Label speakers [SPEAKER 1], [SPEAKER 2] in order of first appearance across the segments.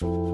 [SPEAKER 1] you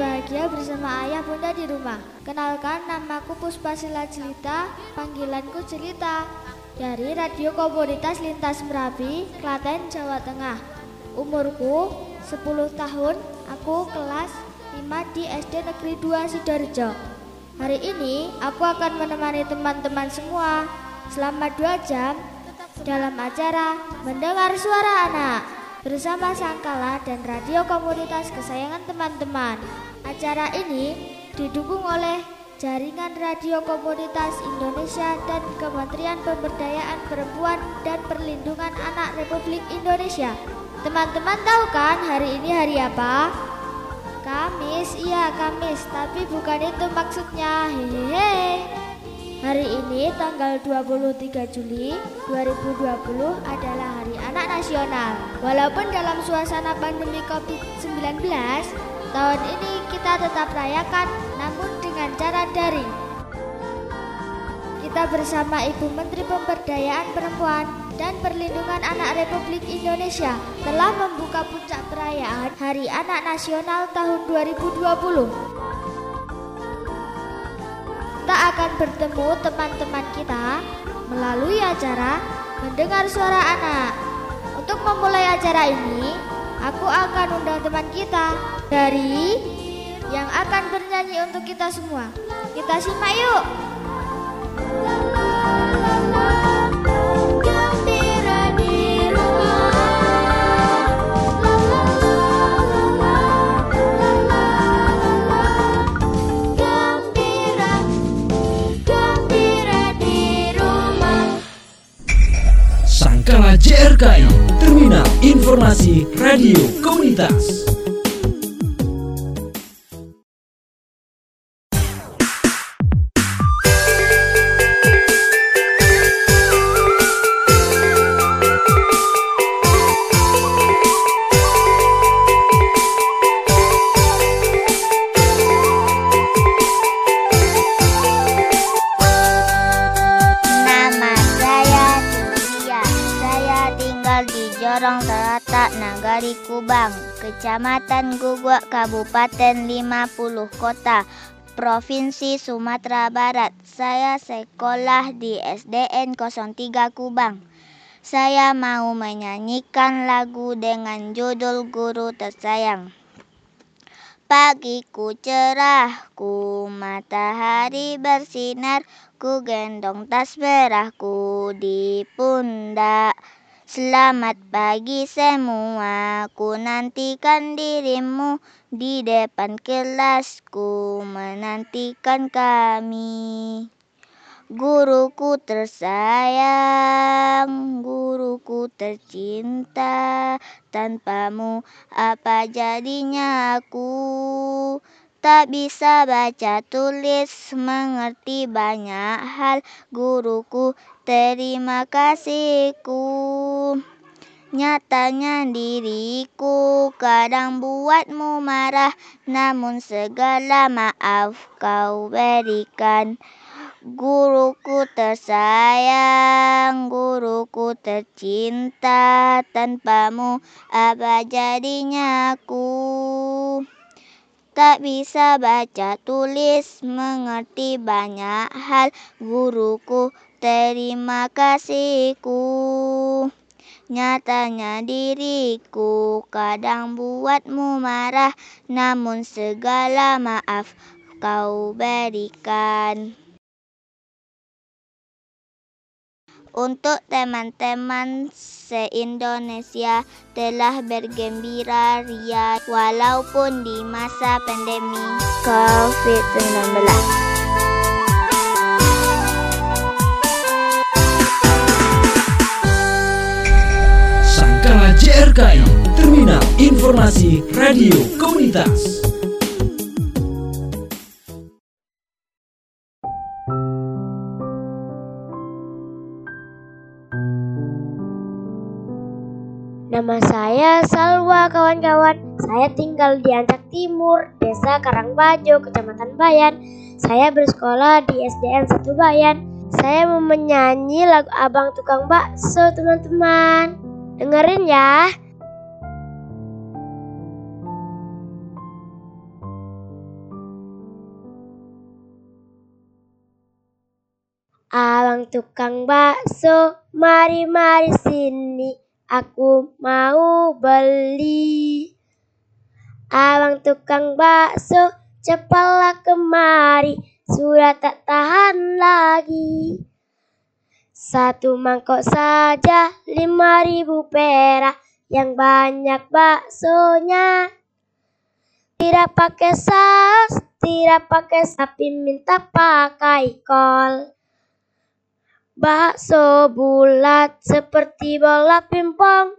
[SPEAKER 1] bahagia bersama ayah bunda di rumah. Kenalkan namaku Puspa Sila Jelita, panggilanku Jelita. Dari Radio Komunitas Lintas Merapi, Klaten, Jawa Tengah. Umurku 10 tahun, aku kelas 5 di SD Negeri 2 Sidoarjo. Hari ini aku akan menemani teman-teman semua selama 2 jam dalam acara Mendengar Suara Anak bersama Sangkala dan radio komunitas kesayangan teman-teman. Acara ini didukung oleh Jaringan Radio Komunitas Indonesia dan Kementerian Pemberdayaan Perempuan dan Perlindungan Anak Republik Indonesia. Teman-teman tahu kan hari ini hari apa? Kamis, iya Kamis, tapi bukan itu maksudnya. Hehehe. Hari ini tanggal 23 Juli 2020 adalah Hari Anak Nasional. Walaupun dalam suasana pandemi Covid-19, tahun ini kita tetap rayakan namun dengan cara daring. Kita bersama Ibu Menteri Pemberdayaan Perempuan dan Perlindungan Anak Republik Indonesia telah membuka puncak perayaan Hari Anak Nasional tahun 2020 kita akan bertemu teman-teman kita melalui acara mendengar suara anak. Untuk memulai acara ini, aku akan undang teman kita dari yang akan bernyanyi untuk kita semua. Kita simak yuk. La, la, la, la.
[SPEAKER 2] JRKI Terminal Informasi Radio Komunitas.
[SPEAKER 3] Kubang, Kecamatan Guguk, Kabupaten 50 Kota, Provinsi Sumatera Barat. Saya sekolah di SDN 03 Kubang. Saya mau menyanyikan lagu dengan judul Guru Tersayang. Pagiku cerah, ku matahari bersinar, ku gendong tas merahku di pundak. Selamat pagi semua, ku nantikan dirimu di depan kelasku, menantikan kami. Guruku tersayang, guruku tercinta, tanpamu apa jadinya aku? Tak bisa baca tulis, mengerti banyak hal, guruku terima kasihku. Nyatanya diriku kadang buatmu marah, namun segala maaf kau berikan. Guruku tersayang, guruku tercinta, tanpamu apa jadinya aku? Tak bisa baca tulis, mengerti banyak hal, guruku terima kasihku. Nyatanya diriku kadang buatmu marah, namun segala maaf kau berikan. Untuk teman-teman se-Indonesia telah bergembira ria walaupun di masa pandemi COVID-19.
[SPEAKER 2] Sangkala JRKI, Terminal Informasi Radio Komunitas.
[SPEAKER 4] Salwa kawan-kawan. Saya tinggal di Ancak Timur, Desa Karangbajo, Kecamatan Bayan. Saya bersekolah di SDN 1 Bayan. Saya mau menyanyi lagu Abang Tukang Bakso, teman-teman. Dengerin ya. Abang tukang bakso, mari-mari sini. Aku mau beli. Abang tukang bakso, cepatlah kemari. Sudah tak tahan lagi. Satu mangkok saja lima ribu perak. Yang banyak baksonya. Tidak pakai saus, tidak pakai sapi minta pakai kol. Bakso bulat seperti bola pimpong.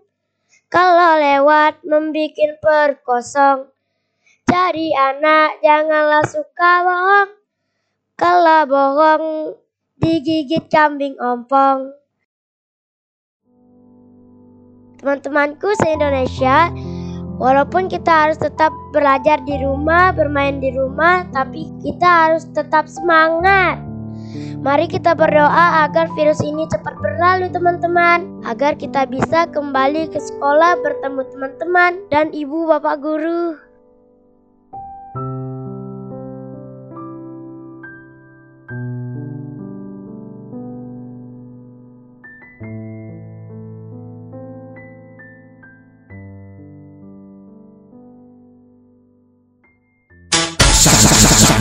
[SPEAKER 4] Kalau lewat membikin perut kosong. Jadi anak janganlah suka bohong. Kalau bohong digigit kambing ompong. Teman-temanku se-Indonesia, walaupun kita harus tetap belajar di rumah, bermain di rumah, tapi kita harus tetap semangat. Mari kita berdoa agar virus ini cepat berlalu teman-teman Agar kita bisa kembali ke sekolah bertemu teman-teman dan ibu bapak guru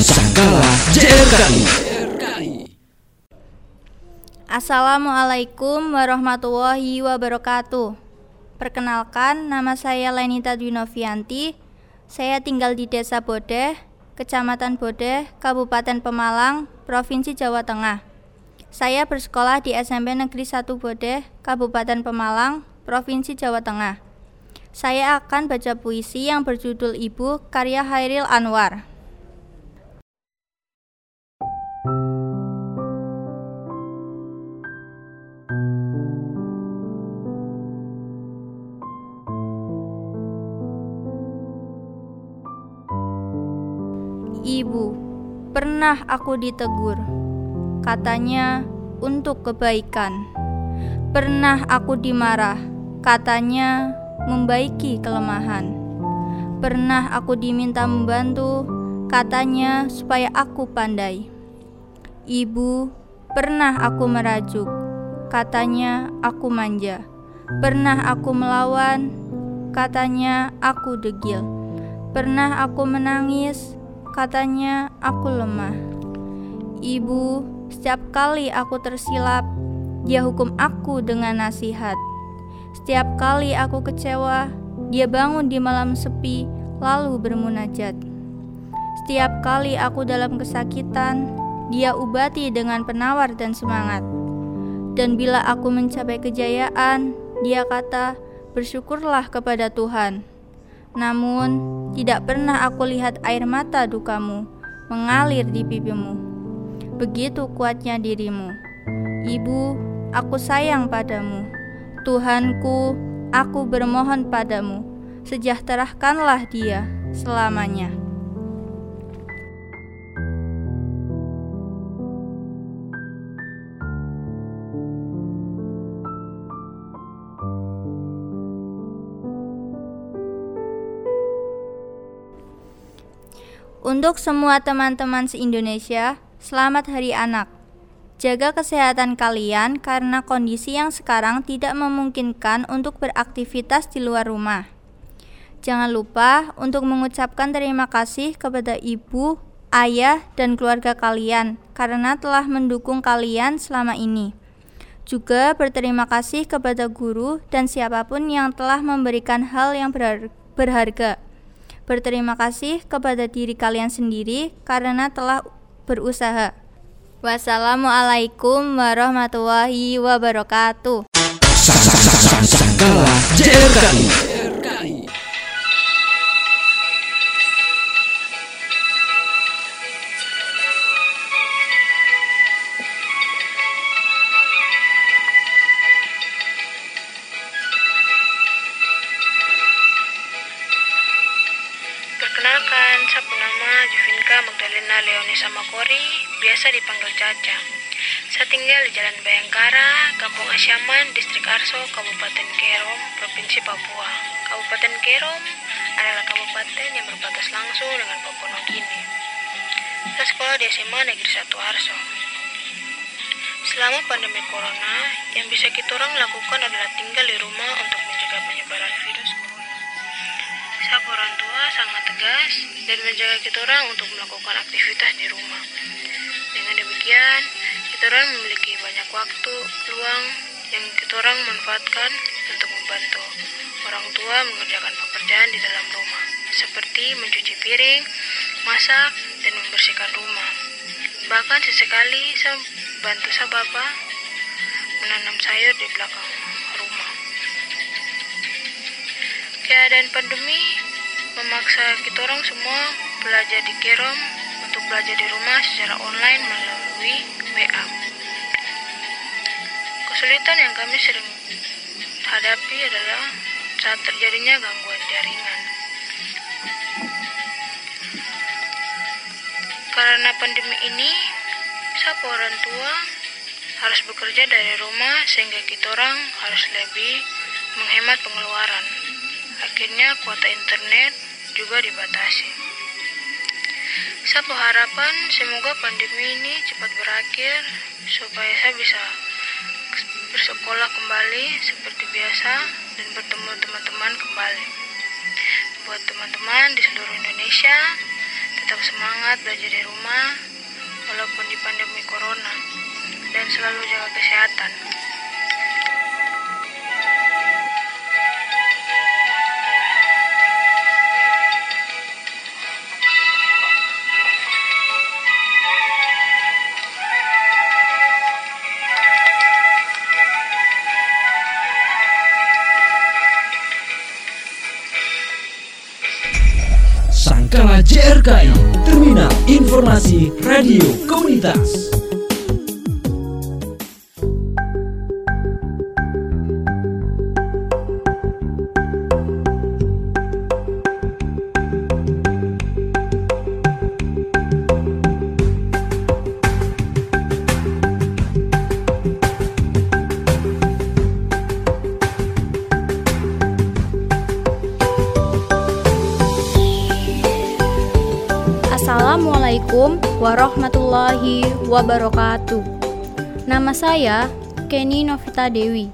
[SPEAKER 2] Sangkala JRKI.
[SPEAKER 5] Assalamualaikum warahmatullahi wabarakatuh. Perkenalkan, nama saya Lenita Dwinovianti. Saya tinggal di Desa Bodeh, Kecamatan Bodeh, Kabupaten Pemalang, Provinsi Jawa Tengah. Saya bersekolah di SMP Negeri 1 Bodeh, Kabupaten Pemalang, Provinsi Jawa Tengah. Saya akan baca puisi yang berjudul Ibu karya Hairil Anwar. Ibu, pernah aku ditegur. Katanya untuk kebaikan. Pernah aku dimarah. Katanya membaiki kelemahan. Pernah aku diminta membantu. Katanya supaya aku pandai. Ibu, pernah aku merajuk. katanya aku manja. Pernah aku melawan, katanya aku degil. Pernah aku menangis, katanya aku lemah. Ibu, setiap kali aku tersilap, dia hukum aku dengan nasihat. Setiap kali aku kecewa, dia bangun di malam sepi, lalu bermunajat. Setiap kali aku dalam kesakitan, dia ubati dengan penawar dan semangat. Dan bila aku mencapai kejayaan, dia kata, "Bersyukurlah kepada Tuhan." Namun, tidak pernah aku lihat air mata dukamu mengalir di pipimu. Begitu kuatnya dirimu. Ibu, aku sayang padamu. Tuhanku, aku bermohon padamu. Sejahterakanlah dia selamanya. Untuk semua teman-teman se-Indonesia, selamat Hari Anak. Jaga kesehatan kalian karena kondisi yang sekarang tidak memungkinkan untuk beraktivitas di luar rumah. Jangan lupa untuk mengucapkan terima kasih kepada ibu, ayah, dan keluarga kalian karena telah mendukung kalian selama ini. Juga berterima kasih kepada guru dan siapa pun yang telah memberikan hal yang berharga Berterima kasih kepada diri kalian sendiri karena telah berusaha. Wassalamualaikum warahmatullahi wabarakatuh.
[SPEAKER 6] Magdalena Leonisa Makori, biasa dipanggil Caca. Saya tinggal di Jalan Bayangkara, Kampung Asyaman, Distrik Arso, Kabupaten Kerom, Provinsi Papua. Kabupaten Kerom adalah kabupaten yang berbatas langsung dengan Papua Nugini. Saya sekolah di SMA Negeri 1 Arso. Selama pandemi corona, yang bisa kita orang lakukan adalah tinggal di rumah untuk mencegah penyebaran virus sikap orang tua sangat tegas dan menjaga kita orang untuk melakukan aktivitas di rumah. Dengan demikian, kita orang memiliki banyak waktu luang yang kita orang manfaatkan untuk membantu orang tua mengerjakan pekerjaan di dalam rumah, seperti mencuci piring, masak, dan membersihkan rumah. Bahkan sesekali saya bantu saya bapak menanam sayur di belakang rumah. Keadaan pandemi memaksa kita orang semua belajar di Kerom untuk belajar di rumah secara online melalui WA. Kesulitan yang kami sering hadapi adalah saat terjadinya gangguan jaringan. Karena pandemi ini, siapa orang tua harus bekerja dari rumah sehingga kita orang harus lebih menghemat pengeluaran. Akhirnya kuota internet juga dibatasi. Saya berharapan semoga pandemi ini cepat berakhir supaya saya bisa bersekolah kembali seperti biasa dan bertemu teman-teman kembali. Buat teman-teman di seluruh Indonesia, tetap semangat belajar di rumah walaupun di pandemi corona dan selalu jaga kesehatan.
[SPEAKER 2] Sangkala JRKI Terminal Informasi Radio Komunitas
[SPEAKER 5] saya
[SPEAKER 7] Kenny Novita Dewi.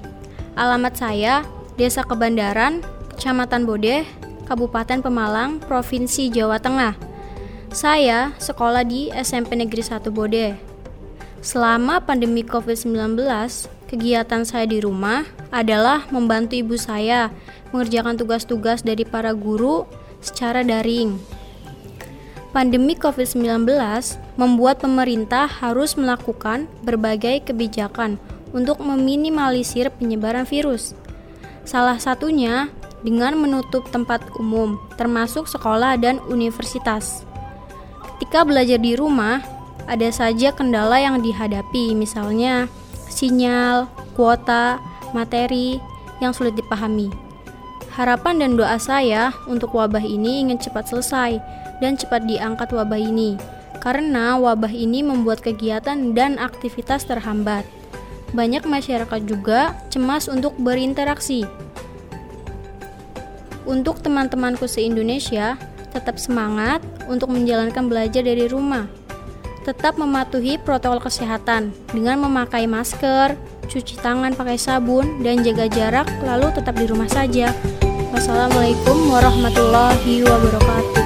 [SPEAKER 7] Alamat saya Desa Kebandaran, Kecamatan Bodeh, Kabupaten Pemalang, Provinsi Jawa Tengah. Saya sekolah di SMP Negeri 1 Bodeh. Selama pandemi COVID-19, kegiatan saya di rumah adalah membantu ibu saya mengerjakan tugas-tugas dari para guru secara daring. Pandemi COVID-19 membuat pemerintah harus melakukan berbagai kebijakan untuk meminimalisir penyebaran virus. Salah satunya dengan menutup tempat umum, termasuk sekolah dan universitas. Ketika belajar di rumah, ada saja kendala yang dihadapi, misalnya sinyal, kuota, materi yang sulit dipahami. Harapan dan doa saya untuk wabah ini ingin cepat selesai dan cepat diangkat wabah ini, karena wabah ini membuat kegiatan dan aktivitas terhambat. Banyak masyarakat juga cemas untuk berinteraksi. Untuk teman-temanku se-Indonesia, tetap semangat untuk menjalankan belajar dari rumah. Tetap mematuhi protokol kesehatan dengan memakai masker, cuci tangan pakai sabun, dan jaga jarak, lalu tetap di rumah saja. Wassalamualaikum warahmatullahi wabarakatuh.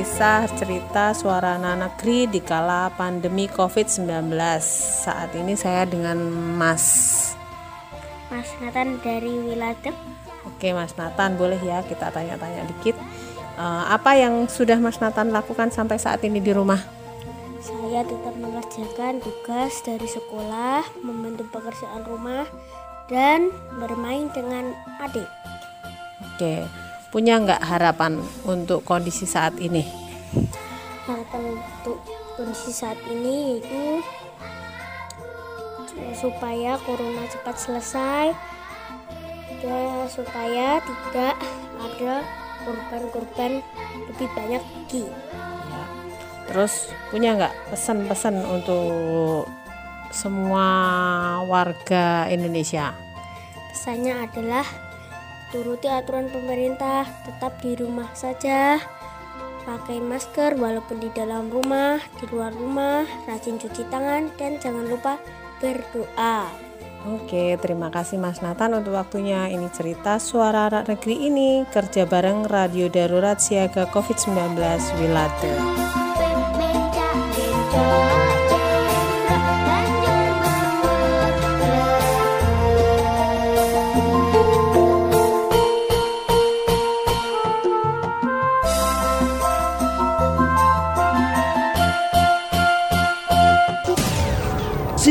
[SPEAKER 8] Kisah cerita suara anak negeri di kala pandemi COVID-19. Saat ini saya dengan Mas.
[SPEAKER 9] Mas Nathan dari Wiladep.
[SPEAKER 8] Oke, Mas Nathan, boleh ya kita tanya-tanya dikit. Eh, apa yang sudah Mas Nathan lakukan sampai saat ini di rumah?
[SPEAKER 9] Saya tetap mengerjakan tugas dari sekolah, membantu pekerjaan rumah, dan bermain dengan adik.
[SPEAKER 8] Oke, punya nggak harapan untuk kondisi saat ini?
[SPEAKER 9] Harapan untuk kondisi saat ini yaitu supaya corona cepat selesai dan supaya tidak ada korban-korban lebih banyak lagi.
[SPEAKER 8] Ya. Terus punya nggak pesan-pesan untuk semua warga Indonesia?
[SPEAKER 9] Pesannya adalah turuti aturan pemerintah, tetap di rumah saja, pakai masker walaupun di dalam rumah, di luar rumah, rajin cuci tangan, dan jangan lupa berdoa.
[SPEAKER 8] Oke, terima kasih Mas Nathan untuk waktunya. Ini cerita suara anak negeri ini kerja bareng Radio Darurat Siaga COVID-19 Wilade.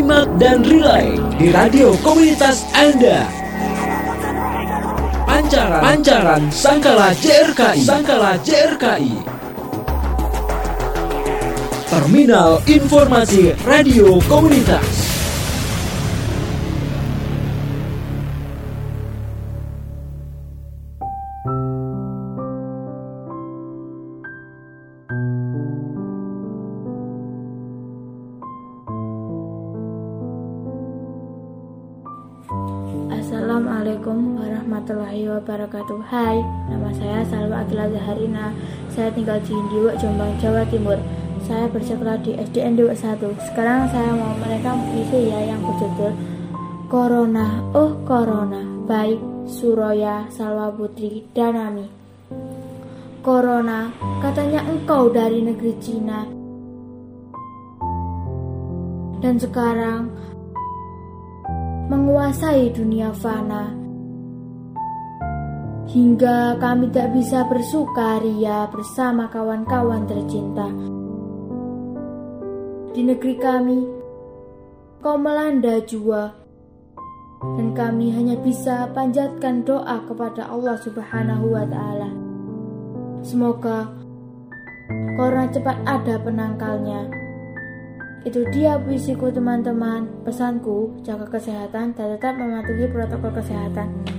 [SPEAKER 2] Simak dan relay di radio komunitas Anda. Pancaran, pancaran Sangkala JRKI, Sangkala JRKI. Terminal Informasi Radio Komunitas.
[SPEAKER 10] Assalamualaikum warahmatullahi wabarakatuh. Hai, nama saya Salwa Akila Zaharina. Saya tinggal di Indiwak, Jombang, Jawa Timur. Saya bersekolah di SDN Dewa 1 Sekarang saya mau merekam puisi ya yang berjudul Corona, oh Corona Baik Suroya, Salwa Putri, dan Ami Corona, katanya engkau dari negeri Cina. Dan sekarang menguasai dunia fana. Hingga kami tak bisa bersukaria bersama kawan-kawan tercinta. Di negeri kami, kau melanda jua, dan kami hanya bisa panjatkan doa kepada Allah Subhanahu wa taala. Semoga corona cepat ada penangkalnya. Itu dia puisiku teman-teman. Pesanku, jaga kesehatan dan tetap mematuhi protokol kesehatan.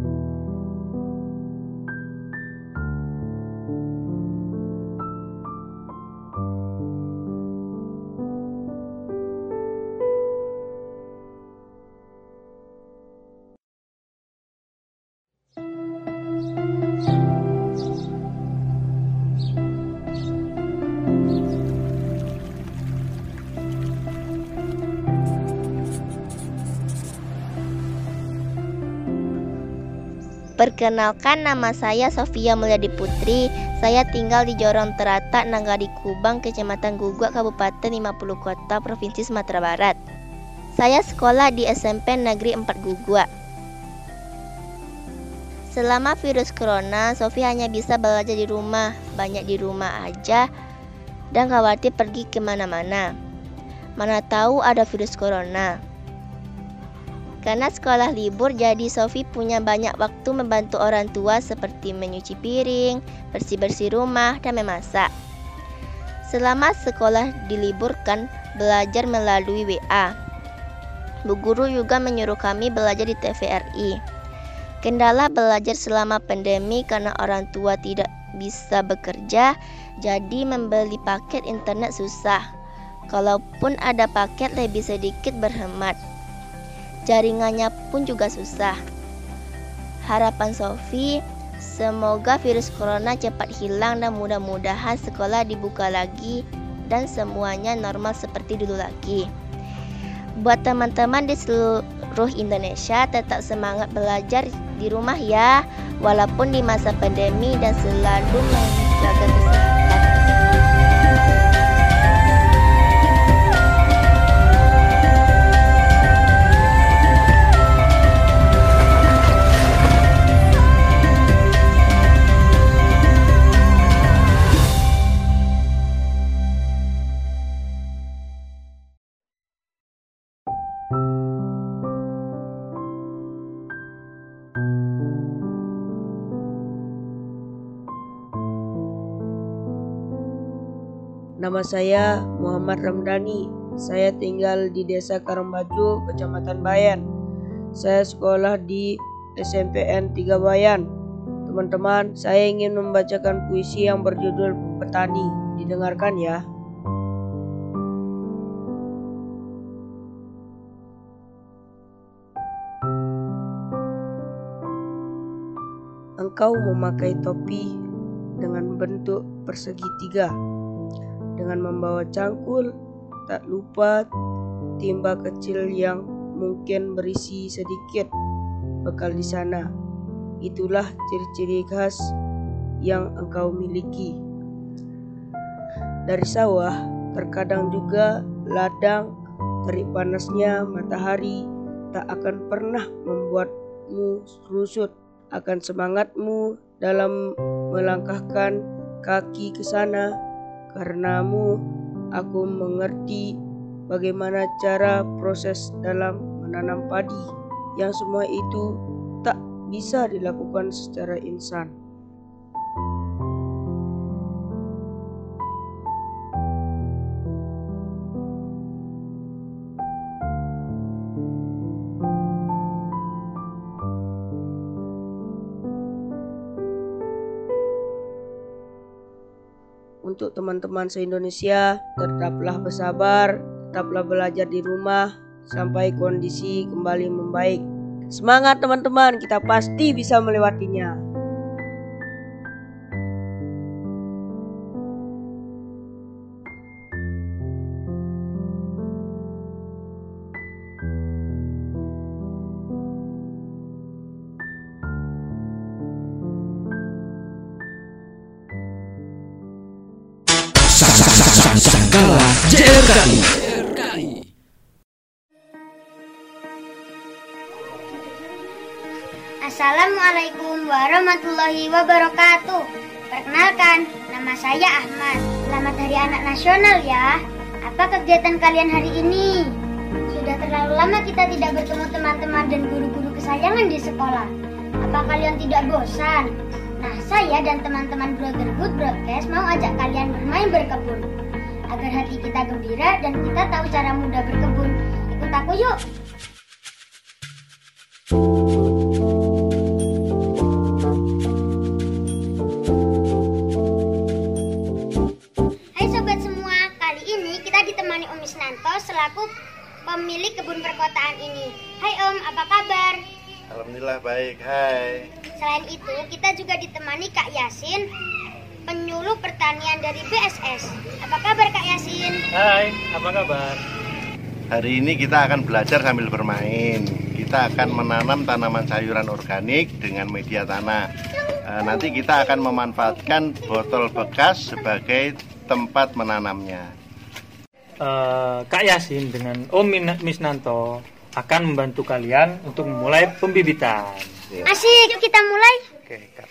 [SPEAKER 11] Perkenalkan nama saya Sofia Mulyadi Putri. Saya tinggal di Jorong Terata, Nanggari Kubang, Kecamatan Guguk, Kabupaten 50 Kota, Provinsi Sumatera Barat. Saya sekolah di SMP Negeri 4 Guguk. Selama virus corona, Sofia hanya bisa belajar di rumah, banyak di rumah aja, dan khawatir pergi ke mana-mana. Mana tahu ada virus corona. Karena sekolah libur, jadi Sofi punya banyak waktu membantu orang tua seperti menyuci piring, bersih-bersih rumah, dan memasak. Selama sekolah diliburkan, belajar melalui WA. Bu guru juga menyuruh kami belajar di TVRI. Kendala belajar selama pandemi karena orang tua tidak bisa bekerja, jadi membeli paket internet susah. Kalaupun ada paket lebih sedikit berhemat jaringannya pun juga susah. Harapan Sofi, semoga virus corona cepat hilang dan mudah-mudahan sekolah dibuka lagi dan semuanya normal seperti dulu lagi. Buat teman-teman di seluruh Indonesia tetap semangat belajar di rumah ya, walaupun di masa pandemi dan selalu menjaga kesehatan.
[SPEAKER 12] Nama saya Muhammad Ramdhani. Saya tinggal di Desa Karambaju, Kecamatan Bayan. Saya sekolah di SMPN 3 Bayan. Teman-teman, saya ingin membacakan puisi yang berjudul Petani. Didengarkan ya. Engkau memakai topi dengan bentuk persegi tiga dengan membawa cangkul, tak lupa timba kecil yang mungkin berisi sedikit bekal di sana. Itulah ciri-ciri khas yang engkau miliki. Dari sawah, terkadang juga ladang, terik panasnya matahari tak akan pernah membuatmu rusut akan semangatmu dalam melangkahkan kaki ke sana Karenamu, aku mengerti bagaimana cara proses dalam menanam padi, yang semua itu tak bisa dilakukan secara insan. Untuk teman-teman se-Indonesia, tetaplah bersabar, tetaplah belajar di rumah sampai kondisi kembali membaik. Semangat teman-teman, kita pasti bisa melewatinya.
[SPEAKER 2] JRKI.
[SPEAKER 13] Assalamualaikum warahmatullahi wabarakatuh. Perkenalkan, nama saya Ahmad. Selamat Hari Anak Nasional ya. Apa kegiatan kalian hari ini? Sudah lama kita tidak bertemu teman-teman dan guru-guru kesayangan di sekolah. Apa kalian tidak bosan? Nah, saya dan teman-teman Brotherhood Broadcast mau ajak kalian bermain berkebun. Agar hati kita gembira dan kita tahu cara mudah berkebun. Ikut aku yuk! Hai sobat semua, kali ini kita ditemani Om Isnanto selaku pemilik kebun perkotaan ini. Hai Om, apa kabar?
[SPEAKER 14] Alhamdulillah baik, hai.
[SPEAKER 13] Selain itu, kita juga ditemani Kak Yasin, penyuluh pertanian dari BSS. Apa kabar Kak Yasin?
[SPEAKER 15] Hai, apa kabar?
[SPEAKER 14] Hari ini kita akan belajar sambil bermain. Kita akan menanam tanaman sayuran organik dengan media tanah. Eh, nanti kita akan memanfaatkan botol bekas sebagai tempat menanamnya.
[SPEAKER 15] Eh, Kak Yasin dengan Om Min- Misnanto akan membantu kalian untuk memulai pembibitan.
[SPEAKER 13] Asik, yuk kita mulai.
[SPEAKER 15] Oke, Kak.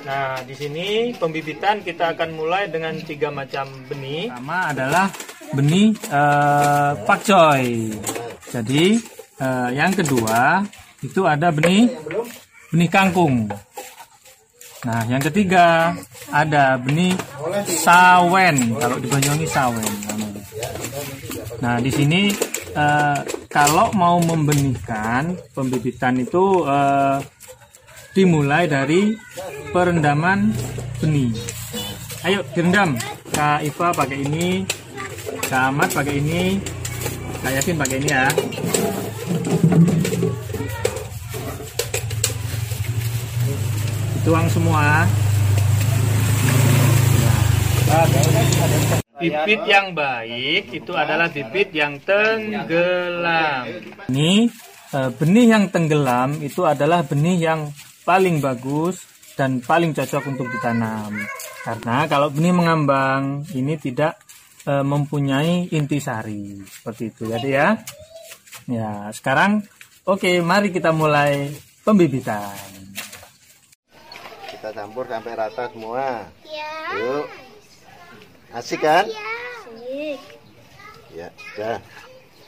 [SPEAKER 15] Nah, di sini pembibitan kita akan mulai dengan tiga macam benih. Pertama adalah benih eh, pakcoy. Jadi eh, yang kedua itu ada benih benih kangkung. Nah, yang ketiga ada benih sawen. Kalau di Banyuwangi sawen. Nah, di sini eh, kalau mau membenihkan pembibitan itu eh, dimulai dari perendaman benih. Ayo direndam. Kak Iva pakai ini, Kak Ahmad pakai ini, Kak Yasin pakai ini ya. Tuang semua. Bibit yang baik itu adalah bibit yang tenggelam. Ini eh, benih yang tenggelam itu adalah benih yang paling bagus dan paling cocok untuk ditanam. Karena kalau benih mengambang ini tidak eh, mempunyai intisari seperti itu jadi ya. Ya, sekarang oke, mari kita mulai pembibitan.
[SPEAKER 14] Kita campur sampai rata semua.
[SPEAKER 13] Ya.
[SPEAKER 14] Yuk. Asik kan?
[SPEAKER 13] Asik.
[SPEAKER 14] Ya, dah.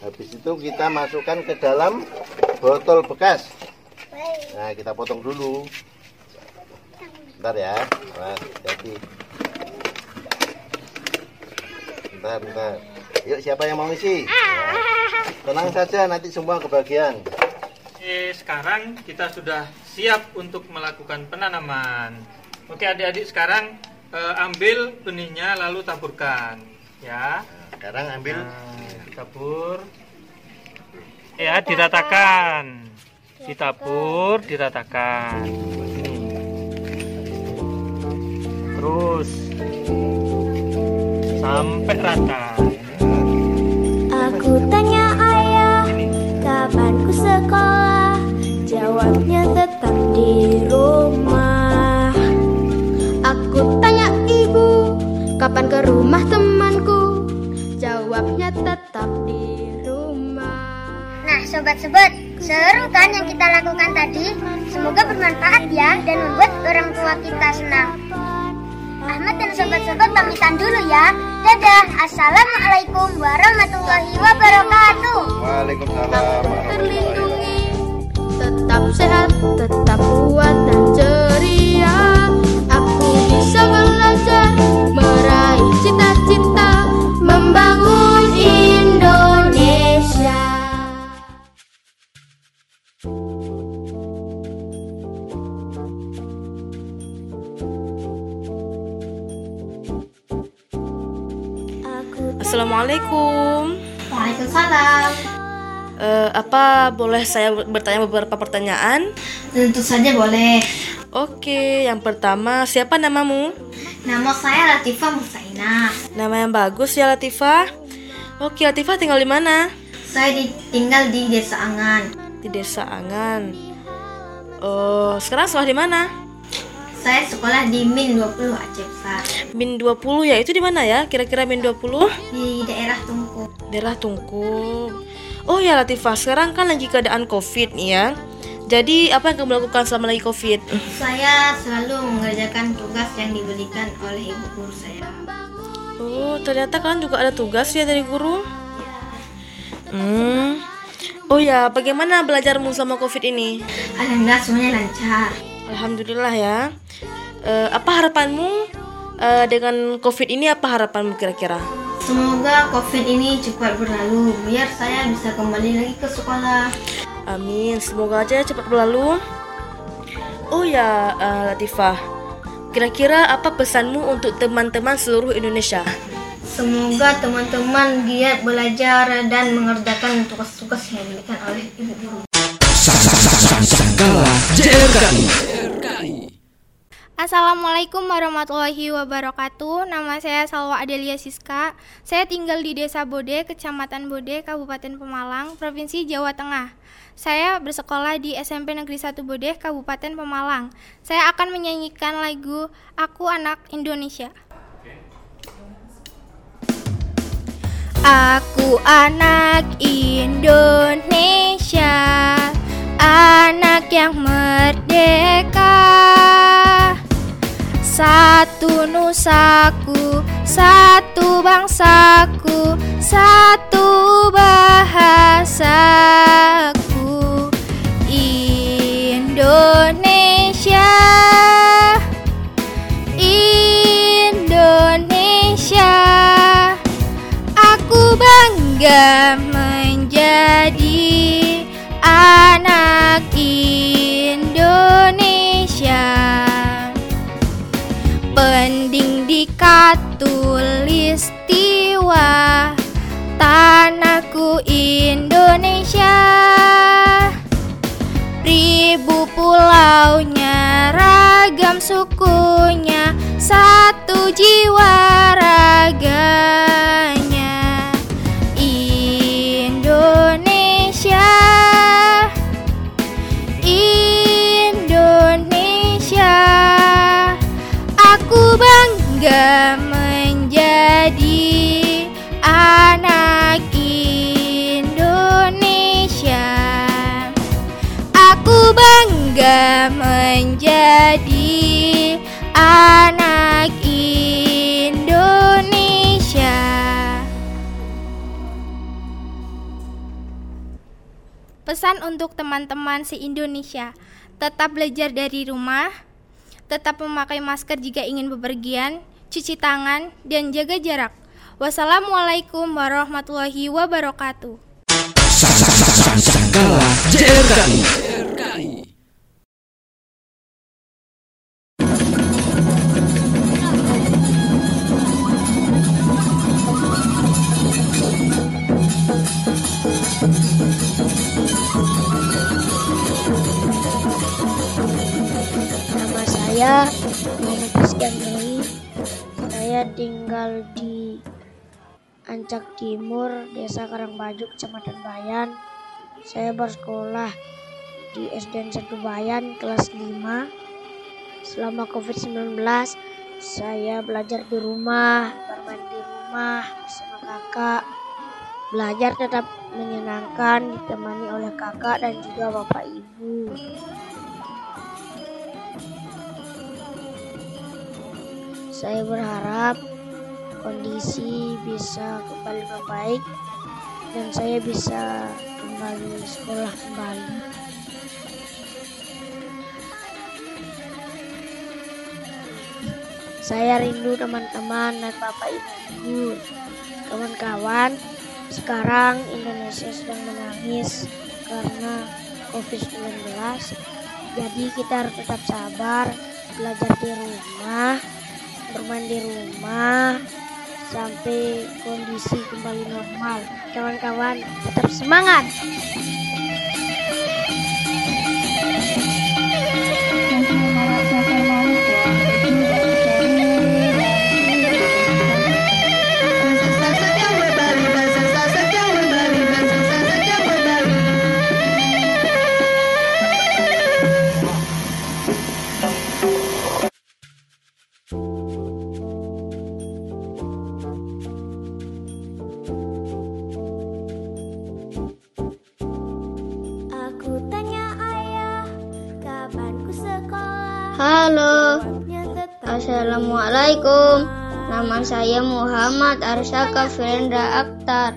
[SPEAKER 14] Habis itu kita masukkan ke dalam botol bekas. Nah, kita potong dulu. Bentar ya. Nah, jadi. Bentar, bentar. Yuk, siapa yang mau isi? Nah, tenang saja, nanti semua kebagian.
[SPEAKER 15] Oke, sekarang kita sudah siap untuk melakukan penanaman. Oke, adik-adik sekarang eh, ambil benihnya lalu taburkan, ya.
[SPEAKER 14] sekarang ambil
[SPEAKER 15] Nah, tabur. Ya, diratakan. Ditabur, diratakan. Terus sampai rata.
[SPEAKER 10] Aku tanya ayah, kapan ku sekolah? Jawabnya tetap di rumah. Aku tanya ibu, kapan ke rumah temanku? Jawabnya tetap di
[SPEAKER 13] sobat-sobat, seru kan yang kita lakukan tadi? Semoga bermanfaat ya dan membuat orang tua kita senang. Ahmad dan sobat-sobat pamitan dulu ya. Dadah. Assalamualaikum warahmatullahi wabarakatuh.
[SPEAKER 14] Waalaikumsalam.
[SPEAKER 10] terlindungi Tetap sehat, tetap kuat dan ceria
[SPEAKER 16] Assalamualaikum.
[SPEAKER 13] Waalaikumsalam.
[SPEAKER 16] Eh, apa boleh saya bertanya beberapa pertanyaan?
[SPEAKER 13] Tentu saja boleh.
[SPEAKER 16] Oke, yang pertama siapa namamu?
[SPEAKER 13] Nama saya Latifah Musaina.
[SPEAKER 16] Nama yang bagus ya Latifah. Oke, Latifah tinggal di mana?
[SPEAKER 13] Saya tinggal di Desa Angan.
[SPEAKER 16] Di Desa Angan. Oh, sekarang sekolah di mana?
[SPEAKER 13] Saya sekolah di Min 20 Aceh Besar.
[SPEAKER 16] Min 20 ya, itu di mana ya? Kira-kira Min 20?
[SPEAKER 13] Di daerah Tungku.
[SPEAKER 16] Daerah Tungku. Oh ya Latifah, sekarang kan lagi keadaan Covid nih ya. Jadi apa yang kamu lakukan selama lagi Covid?
[SPEAKER 13] Saya selalu mengerjakan tugas yang diberikan oleh ibu guru saya.
[SPEAKER 16] Oh, ternyata kalian juga ada tugas ya dari guru? Hmm. Oh ya, bagaimana belajarmu sama COVID ini?
[SPEAKER 17] Alhamdulillah semuanya lancar.
[SPEAKER 16] Alhamdulillah ya. Uh, apa harapanmu uh, dengan COVID ini? Apa harapanmu kira-kira?
[SPEAKER 17] Semoga COVID ini cepat berlalu, biar saya bisa kembali lagi ke sekolah.
[SPEAKER 16] Amin, semoga aja cepat berlalu. Oh ya, uh, Latifah, kira-kira apa pesanmu untuk teman-teman seluruh Indonesia?
[SPEAKER 17] Semoga teman-teman giat belajar dan mengerjakan tugas-tugas yang diberikan oleh ibu guru.
[SPEAKER 2] Sangkala JRKI.
[SPEAKER 18] Assalamualaikum warahmatullahi wabarakatuh. Nama saya Salwa Adelia Siska. Saya tinggal di Desa Bode, Kecamatan Bode, Kabupaten Pemalang, Provinsi Jawa Tengah. Saya bersekolah di SMP Negeri 1 Bode, Kabupaten Pemalang. Saya akan menyanyikan lagu Aku Anak Indonesia. Aku anak Indonesia, anak yang merdeka. Satu nusaku, satu bangsaku, satu bahasaku. Indonesia, Indonesia bangga Indonesia Pendidikan tiwa tanahku Indonesia. Ribu pulaunya, ragam sukunya, satu jiwa raganya Pesan untuk teman-teman se-Indonesia Tetap belajar dari rumah Tetap memakai masker jika ingin bepergian cuci tangan, dan jaga jarak. Wassalamualaikum warahmatullahi wabarakatuh.
[SPEAKER 2] Sangkala JRKI.
[SPEAKER 4] Saya Muhammad Rizky saya tinggal di Ancak Timur, Desa Karangbajuk, Kecamatan Bayan. Saya bersekolah di SDN 1 Bayan, kelas 5. Selama COVID-19, saya belajar di rumah, bermain di rumah bersama kakak. Belajar tetap menyenangkan, ditemani oleh kakak dan juga bapak ibu. Saya berharap kondisi bisa kembali membaik dan saya bisa kembali sekolah kembali. Saya rindu teman-teman dan bapak ibu, kawan-kawan. Sekarang Indonesia sedang menangis karena COVID-19. Jadi kita harus tetap sabar, belajar di rumah, bermain di rumah sampai kondisi kembali normal. Kawan-kawan tetap semangat.
[SPEAKER 19] Assalamualaikum. Nama saya Muhammad Arsaka Firendra Akhtar.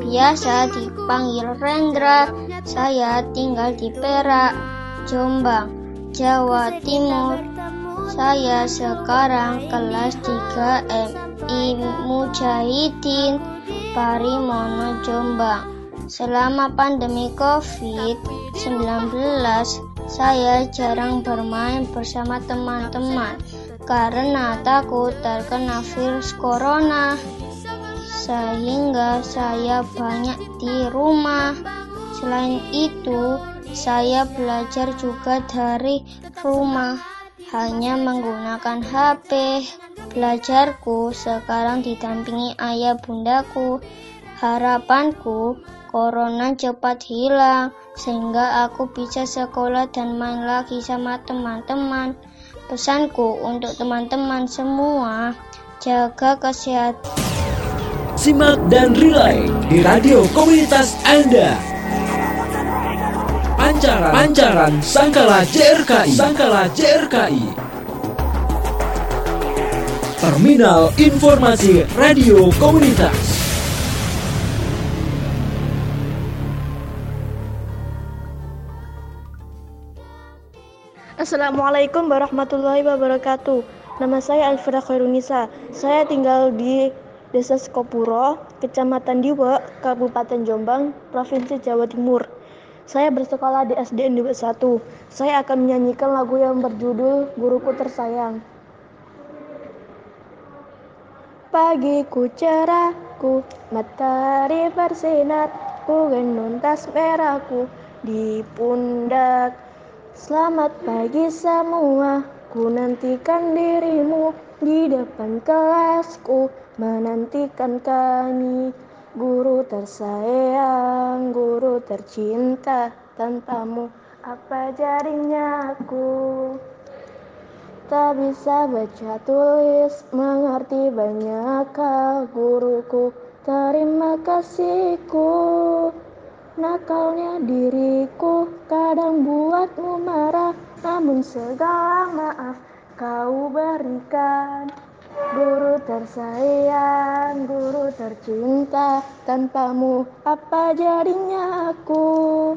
[SPEAKER 19] Biasa di panggil Rendra. Saya tinggal di Perak, Jombang, Jawa Timur. Saya sekarang kelas 3 MI Mujahidin Parimono Jombang. Selama pandemi COVID-19, saya jarang bermain bersama teman-teman karena takut terkena virus corona. Sehingga saya banyak di rumah. Selain itu, saya belajar juga dari rumah, hanya menggunakan HP. Belajarku sekarang didampingi ayah bundaku. Harapanku corona cepat hilang sehingga aku bisa sekolah dan main lagi sama teman-teman. Pesanku untuk teman-teman semua, jaga kesehatan.
[SPEAKER 2] Simak dan relay di radio komunitas Anda. Pancaran, Pancaran Sangkala JRKI, Sangkala JRKI. Terminal Informasi Radio Komunitas.
[SPEAKER 20] Assalamualaikum warahmatullahi wabarakatuh. Nama saya Alfira Khairunisa. Saya tinggal di Desa Skopuro, Kecamatan Diwe, Kabupaten Jombang, Provinsi Jawa Timur. Saya bersekolah di SDN Diwe 1. Saya akan menyanyikan lagu yang berjudul Guruku Tersayang. Pagiku cerahku, matahari bersinar, ku gendong tas merahku di pundak Selamat pagi semua, ku nantikan dirimu di depan kelasku, menantikan kami. Guru tersayang, guru tercinta, tanpamu apa jadinya aku? Tak bisa baca tulis, mengerti banyak guruku, terima kasihku. Nakalnya diriku kadang buatmu marah Namun segala maaf kau berikan. Guru tersayang, guru tercinta Tanpamu apa jadinya aku?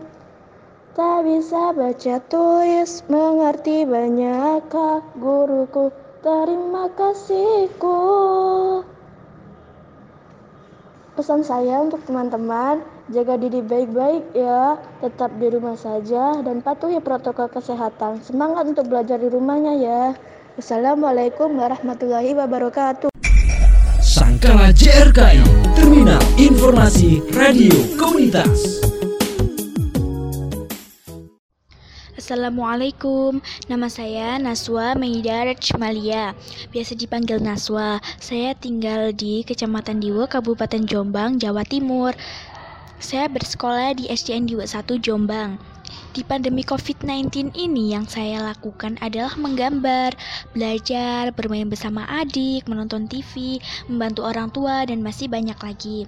[SPEAKER 20] Tak bisa baca tulis, mengerti banyak hal. Guruku, terima kasihku. Pesan saya untuk teman-teman, jaga diri baik-baik ya, tetap di rumah saja dan patuhi protokol kesehatan. Semangat untuk belajar di rumahnya ya. Wassalamualaikum warahmatullahi wabarakatuh.
[SPEAKER 2] Sangkala JRKI, Terminal Informasi Radio Komunitas.
[SPEAKER 21] Assalamualaikum, nama saya Naswa Meida Rajmalia, biasa dipanggil Naswa. Saya tinggal di Kecamatan Diwo, Kabupaten Jombang, Jawa Timur. Saya bersekolah di SDN Diwo 1 Jombang. Di pandemi COVID-19 ini yang saya lakukan adalah menggambar, belajar, bermain bersama adik, menonton TV, membantu orang tua, dan masih banyak lagi.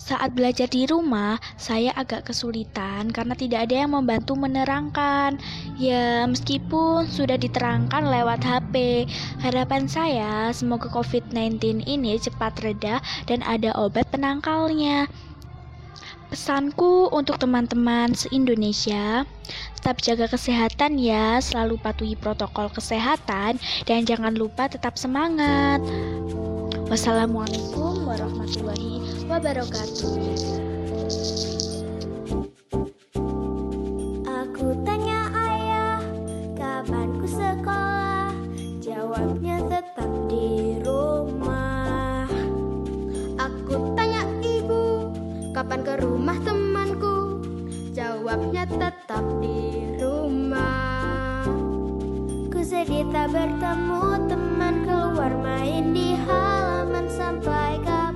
[SPEAKER 21] Saat belajar di rumah, saya agak kesulitan karena tidak ada yang membantu menerangkan. Ya, meskipun sudah diterangkan lewat HP, harapan saya semoga COVID-19 ini cepat reda dan ada obat penangkalnya. Pesanku untuk teman-teman se-Indonesia, tetap jaga kesehatan ya, selalu patuhi protokol kesehatan, dan jangan lupa tetap semangat. Wassalamualaikum warahmatullahi wabarakatuh.
[SPEAKER 10] Aku tanya ayah, kapan ku sekolah? Jawabnya tetap di rumah. Aku tanya ibu, kapan ke rumah temanku? Jawabnya tetap di rumah. Tak bertemu teman keluar main di halaman sampai kapan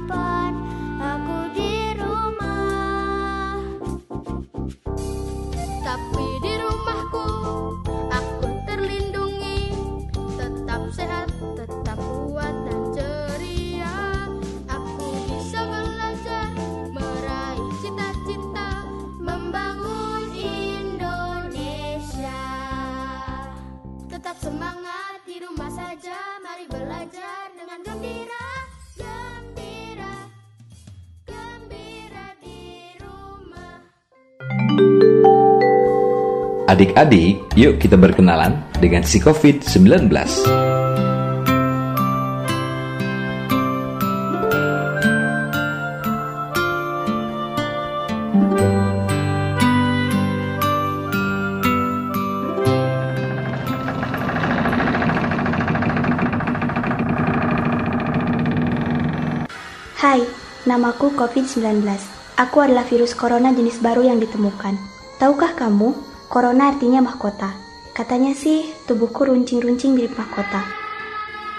[SPEAKER 22] Adik-adik, yuk kita berkenalan dengan si COVID-19.
[SPEAKER 23] Hai, namaku COVID-19. Aku adalah virus corona jenis baru yang ditemukan. Tahukah kamu, corona artinya mahkota. Katanya sih, tubuhku runcing-runcing mirip mahkota.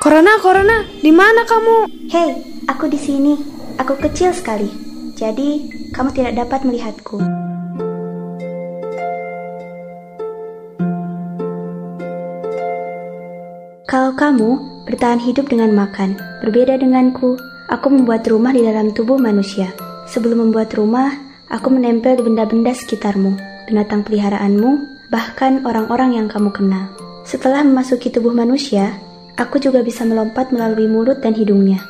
[SPEAKER 20] Corona, Corona, di mana kamu?
[SPEAKER 23] Hei, aku di sini. Aku kecil sekali. Jadi, kamu tidak dapat melihatku. Kalau kamu bertahan hidup dengan makan, berbeda denganku, aku membuat rumah di dalam tubuh manusia. Sebelum membuat rumah, aku menempel di benda-benda sekitarmu, binatang peliharaanmu, bahkan orang-orang yang kamu kenal. Setelah memasuki tubuh manusia, aku juga bisa melompat melalui mulut dan hidungnya.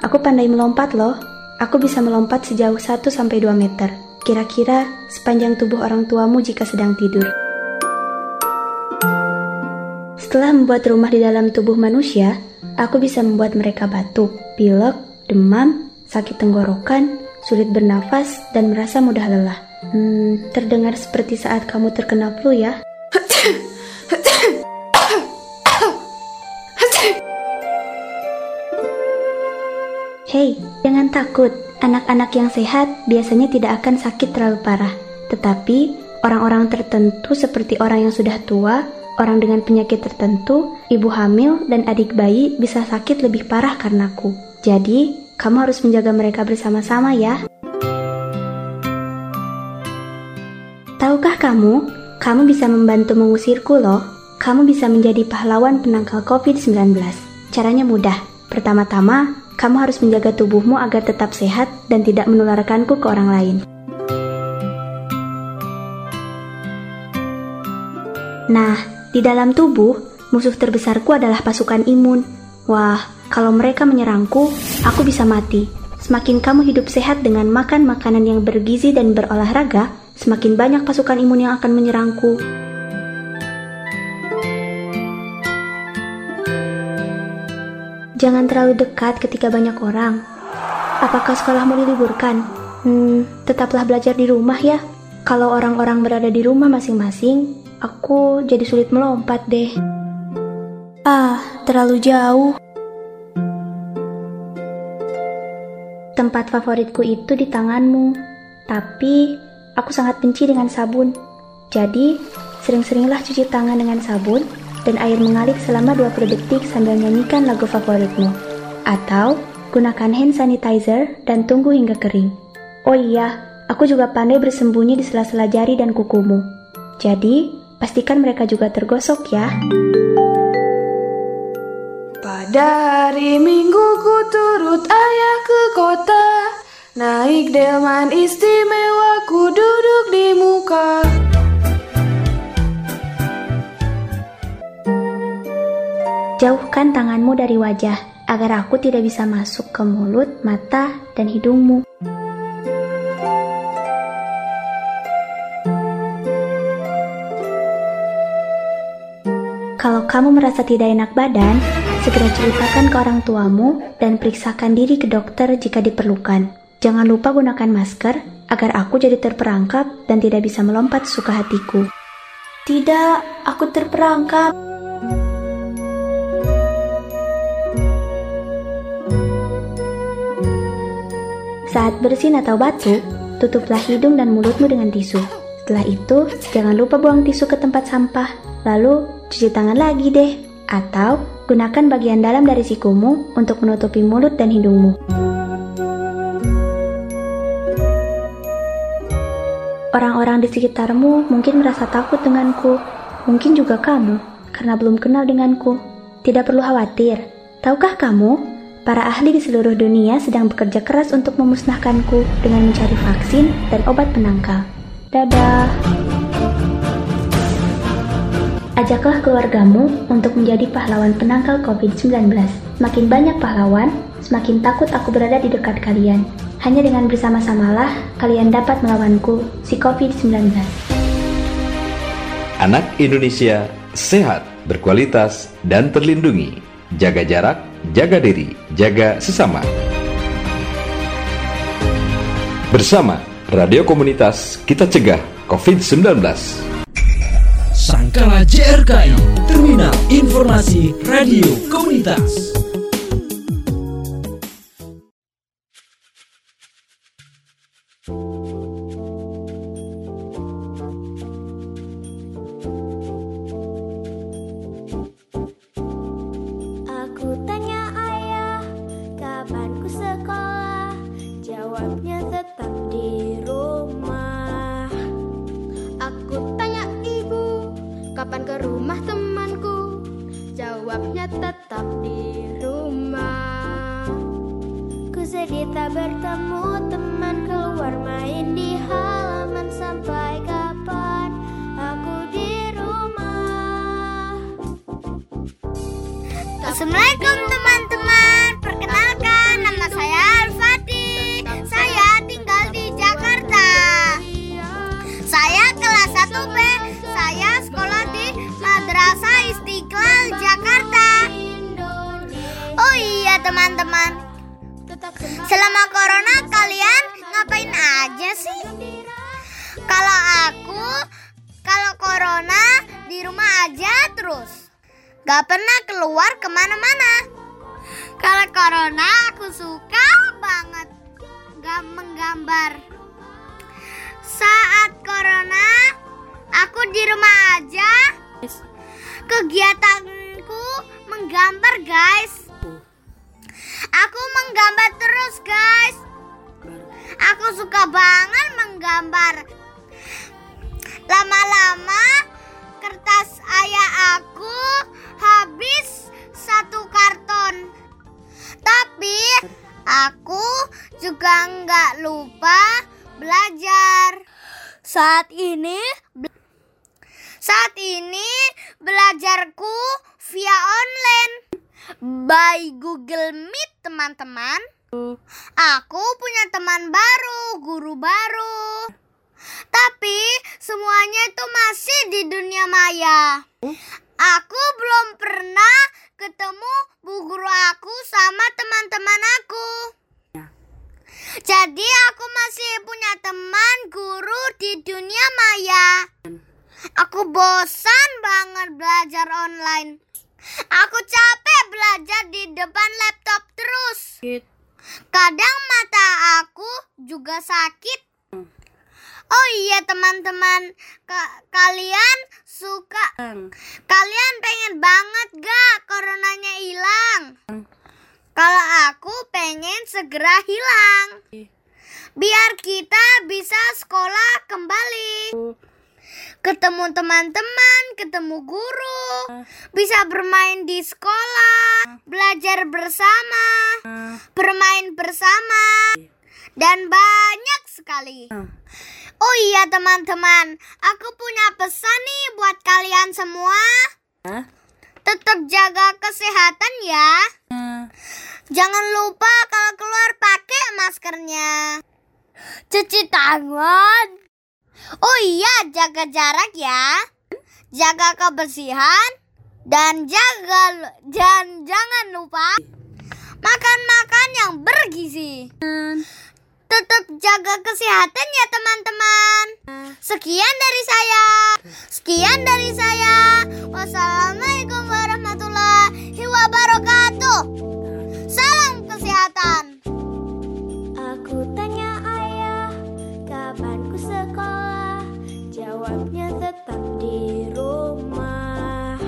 [SPEAKER 23] Aku pandai melompat loh. Aku bisa melompat sejauh 1-2 meter. Kira-kira sepanjang tubuh orang tuamu jika sedang tidur. Setelah membuat rumah di dalam tubuh manusia, aku bisa membuat mereka batuk, pilek, demam, sakit tenggorokan, sulit bernafas, dan merasa mudah lelah. Hmm, terdengar seperti saat kamu terkena flu ya. Hei, jangan takut. Anak-anak yang sehat biasanya tidak akan sakit terlalu parah. Tetapi, orang-orang tertentu seperti orang yang sudah tua, orang dengan penyakit tertentu, ibu hamil, dan adik bayi bisa sakit lebih parah karenaku. Jadi, kamu harus menjaga mereka bersama-sama ya. Kamu, kamu bisa membantu mengusirku loh. Kamu bisa menjadi pahlawan penangkal COVID-19. Caranya mudah. Pertama-tama, kamu harus menjaga tubuhmu agar tetap sehat dan tidak menularkanku ke orang lain. Nah, di dalam tubuh, musuh terbesarku adalah pasukan imun. Wah, kalau mereka menyerangku, aku bisa mati. Semakin kamu hidup sehat dengan makan makanan yang bergizi dan berolahraga, semakin banyak pasukan imun yang akan menyerangku. Jangan terlalu dekat ketika banyak orang. Apakah sekolahmu diliburkan? Hmm, tetaplah belajar di rumah ya. Kalau orang-orang berada di rumah masing-masing, aku jadi sulit melompat deh. Ah, terlalu jauh. Tempat favoritku itu di tanganmu. Tapi, aku sangat benci dengan sabun. Jadi, sering-seringlah cuci tangan dengan sabun dan air mengalir selama 20 detik sambil nyanyikan lagu favoritmu. Atau, gunakan hand sanitizer dan tunggu hingga kering. Oh iya, aku juga pandai bersembunyi di sela-sela jari dan kukumu. Jadi, pastikan mereka juga tergosok ya.
[SPEAKER 24] Pada hari Minggu ku turut ayah ke kota Naik delman istimewa ku duduk di muka
[SPEAKER 23] Jauhkan tanganmu dari wajah agar aku tidak bisa masuk ke mulut, mata, dan hidungmu. Kalau kamu merasa tidak enak badan, segera ceritakan ke orang tuamu dan periksakan diri ke dokter jika diperlukan. Jangan lupa gunakan masker agar aku jadi terperangkap dan tidak bisa melompat suka hatiku. Tidak, aku terperangkap. Saat bersin atau batuk, tutuplah hidung dan mulutmu dengan tisu. Setelah itu, jangan lupa buang tisu ke tempat sampah. Lalu, cuci tangan lagi deh. Atau, gunakan bagian dalam dari sikumu untuk menutupi mulut dan hidungmu. Orang-orang di sekitarmu mungkin merasa takut denganku. Mungkin juga kamu, karena belum kenal denganku. Tidak perlu khawatir. Tahukah kamu, Para ahli di seluruh dunia sedang bekerja keras untuk memusnahkanku dengan mencari vaksin dan obat penangkal. Dadah. Ajaklah keluargamu untuk menjadi pahlawan penangkal COVID-19. Semakin banyak pahlawan, semakin takut aku berada di dekat kalian. Hanya dengan bersama-samalah kalian dapat melawanku, si COVID-19.
[SPEAKER 22] Anak Indonesia sehat, berkualitas, dan terlindungi. Jaga jarak, jaga diri, jaga sesama. Bersama Radio Komunitas, kita cegah COVID-19.
[SPEAKER 2] Sangkala JRKI, Terminal Informasi Radio Komunitas.
[SPEAKER 25] Assalamualaikum teman-teman. Perkenalkan nama saya Al-Fatih Saya tinggal di Jakarta. Saya kelas 1B Saya sekolah di Madrasah Istiqlal Jakarta. Oh iya teman-teman. Selama corona kalian ngapain aja sih? Kalau aku Kalau corona di rumah aja terus Gak pernah keluar ke mana-mana. Kalau corona aku suka banget. Gak menggambar. Saat corona Aku di rumah aja. Kegiatanku menggambar guys. Aku menggambar terus guys. Aku suka banget menggambar. Lama-lama kertas ayah aku habis satu karton. Tapi aku juga nggak lupa belajar. Saat ini saat ini belajarku via online by Google Meet teman-teman. Aku punya teman baru, guru baru. Tapi semuanya itu masih di dunia maya. Aku belum pernah ketemu bu guru aku sama teman-teman aku. Jadi aku masih punya teman guru di dunia maya. Aku bosan banget belajar online. Aku capek belajar di depan laptop terus. Kadang mata aku juga sakit. Oh iya teman-teman, Ka- kalian suka. Kalian pengen banget gak coronanya hilang? Kalau aku pengen segera hilang. Biar kita bisa sekolah kembali. Ketemu teman-teman, ketemu guru. Bisa bermain di sekolah Belajar bersama Bermain bersama. Dan banyak sekali Oh iya teman-teman, aku punya pesan nih buat kalian semua. Tetap jaga kesehatan ya. Jangan lupa kalau keluar pakai maskernya. Cuci tangan. Oh iya, jaga jarak ya. Jaga kebersihan dan jaga dan jangan lupa makan-makan yang bergizi. Tetap jaga kesehatan ya teman-teman. Sekian dari saya. Sekian dari saya. Wassalamualaikum warahmatullahi wabarakatuh. Salam kesehatan.
[SPEAKER 10] Aku tanya ayah, kapan ku sekolah? Jawabnya tetap di rumah.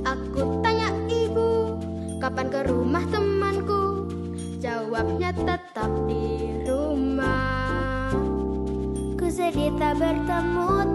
[SPEAKER 10] Aku tanya ibu, kapan ke rumah Tak bertemu